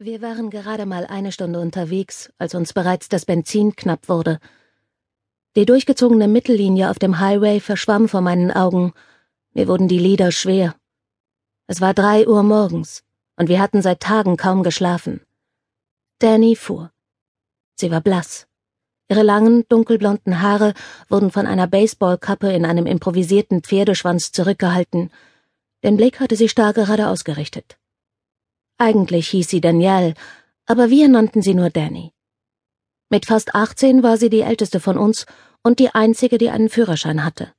Wir waren gerade mal eine Stunde unterwegs, als uns bereits das Benzin knapp wurde. Die durchgezogene Mittellinie auf dem Highway verschwamm vor meinen Augen. Mir wurden die Lider schwer. Es war drei Uhr morgens, und wir hatten seit Tagen kaum geschlafen. Danny fuhr. Sie war blass. Ihre langen, dunkelblonden Haare wurden von einer Baseballkappe in einem improvisierten Pferdeschwanz zurückgehalten. Den Blick hatte sie starr gerade ausgerichtet. Eigentlich hieß sie Danielle, aber wir nannten sie nur Danny. Mit fast 18 war sie die älteste von uns und die einzige, die einen Führerschein hatte.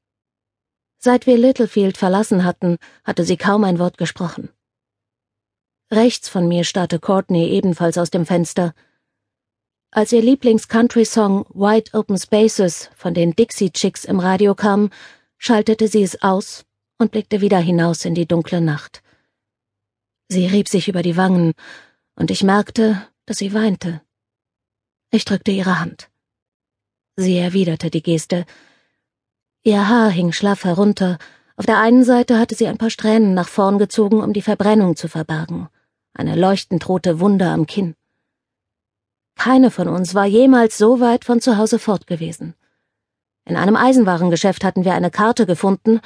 Seit wir Littlefield verlassen hatten, hatte sie kaum ein Wort gesprochen. Rechts von mir starrte Courtney ebenfalls aus dem Fenster. Als ihr Lieblings-Country-Song Wide Open Spaces von den Dixie Chicks im Radio kam, schaltete sie es aus und blickte wieder hinaus in die dunkle Nacht. Sie rieb sich über die Wangen, und ich merkte, dass sie weinte. Ich drückte ihre Hand. Sie erwiderte die Geste. Ihr Haar hing schlaff herunter, auf der einen Seite hatte sie ein paar Strähnen nach vorn gezogen, um die Verbrennung zu verbergen, eine leuchtend rote Wunde am Kinn. Keine von uns war jemals so weit von zu Hause fort gewesen. In einem Eisenwarengeschäft hatten wir eine Karte gefunden,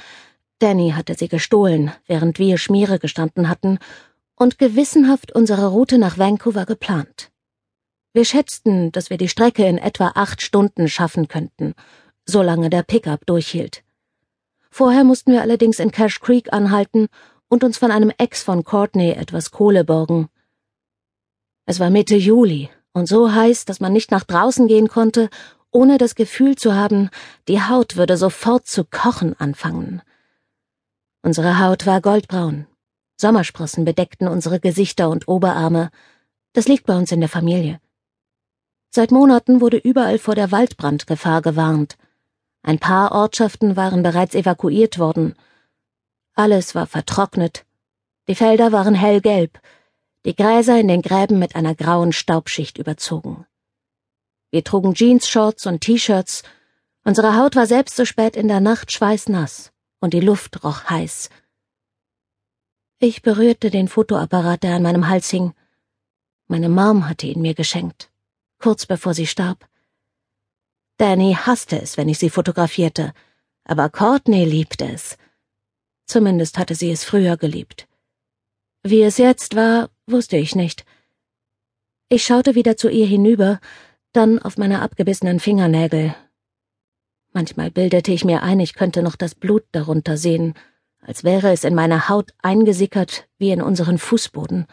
Danny hatte sie gestohlen, während wir Schmiere gestanden hatten und gewissenhaft unsere Route nach Vancouver geplant. Wir schätzten, dass wir die Strecke in etwa acht Stunden schaffen könnten, solange der Pickup durchhielt. Vorher mussten wir allerdings in Cash Creek anhalten und uns von einem Ex von Courtney etwas Kohle borgen. Es war Mitte Juli und so heiß, dass man nicht nach draußen gehen konnte, ohne das Gefühl zu haben, die Haut würde sofort zu kochen anfangen. Unsere Haut war goldbraun, Sommersprossen bedeckten unsere Gesichter und Oberarme. Das liegt bei uns in der Familie. Seit Monaten wurde überall vor der Waldbrandgefahr gewarnt. Ein paar Ortschaften waren bereits evakuiert worden. Alles war vertrocknet. Die Felder waren hellgelb, die Gräser in den Gräben mit einer grauen Staubschicht überzogen. Wir trugen Jeans-Shorts und T-Shirts. Unsere Haut war selbst so spät in der Nacht schweißnass und die Luft roch heiß. Ich berührte den Fotoapparat, der an meinem Hals hing. Meine Mom hatte ihn mir geschenkt, kurz bevor sie starb. Danny hasste es, wenn ich sie fotografierte, aber Courtney liebte es. Zumindest hatte sie es früher geliebt. Wie es jetzt war, wusste ich nicht. Ich schaute wieder zu ihr hinüber, dann auf meine abgebissenen Fingernägel. Manchmal bildete ich mir ein, ich könnte noch das Blut darunter sehen, als wäre es in meiner Haut eingesickert wie in unseren Fußboden.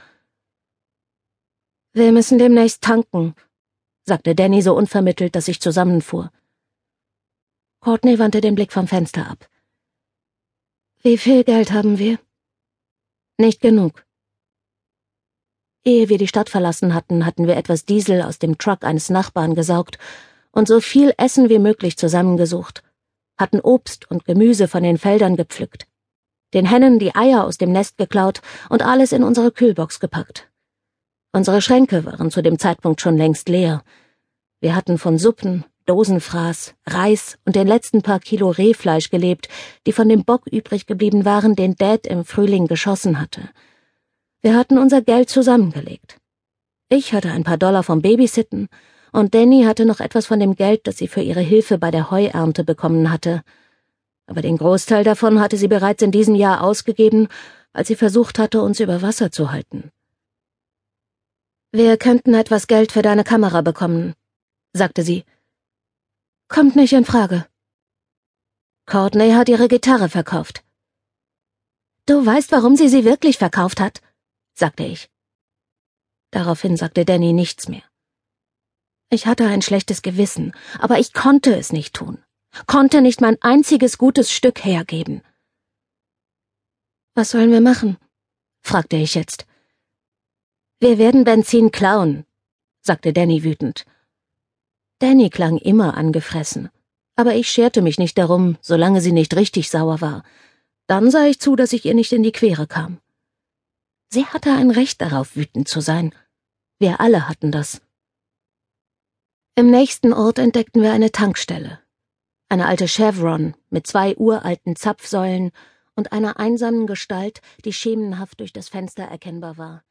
Wir müssen demnächst tanken, sagte Danny so unvermittelt, dass ich zusammenfuhr. Courtney wandte den Blick vom Fenster ab. Wie viel Geld haben wir? Nicht genug. Ehe wir die Stadt verlassen hatten, hatten wir etwas Diesel aus dem Truck eines Nachbarn gesaugt und so viel Essen wie möglich zusammengesucht, hatten Obst und Gemüse von den Feldern gepflückt den Hennen die Eier aus dem Nest geklaut und alles in unsere Kühlbox gepackt. Unsere Schränke waren zu dem Zeitpunkt schon längst leer. Wir hatten von Suppen, Dosenfraß, Reis und den letzten paar Kilo Rehfleisch gelebt, die von dem Bock übrig geblieben waren, den Dad im Frühling geschossen hatte. Wir hatten unser Geld zusammengelegt. Ich hatte ein paar Dollar vom Babysitten und Danny hatte noch etwas von dem Geld, das sie für ihre Hilfe bei der Heuernte bekommen hatte aber den Großteil davon hatte sie bereits in diesem Jahr ausgegeben, als sie versucht hatte, uns über Wasser zu halten. Wir könnten etwas Geld für deine Kamera bekommen, sagte sie. Kommt nicht in Frage. Courtney hat ihre Gitarre verkauft. Du weißt, warum sie sie wirklich verkauft hat, sagte ich. Daraufhin sagte Danny nichts mehr. Ich hatte ein schlechtes Gewissen, aber ich konnte es nicht tun konnte nicht mein einziges gutes Stück hergeben. Was sollen wir machen? fragte ich jetzt. Wir werden Benzin klauen, sagte Danny wütend. Danny klang immer angefressen, aber ich scherte mich nicht darum, solange sie nicht richtig sauer war. Dann sah ich zu, dass ich ihr nicht in die Quere kam. Sie hatte ein Recht darauf, wütend zu sein. Wir alle hatten das. Im nächsten Ort entdeckten wir eine Tankstelle eine alte Chevron mit zwei uralten Zapfsäulen und einer einsamen Gestalt, die schemenhaft durch das Fenster erkennbar war.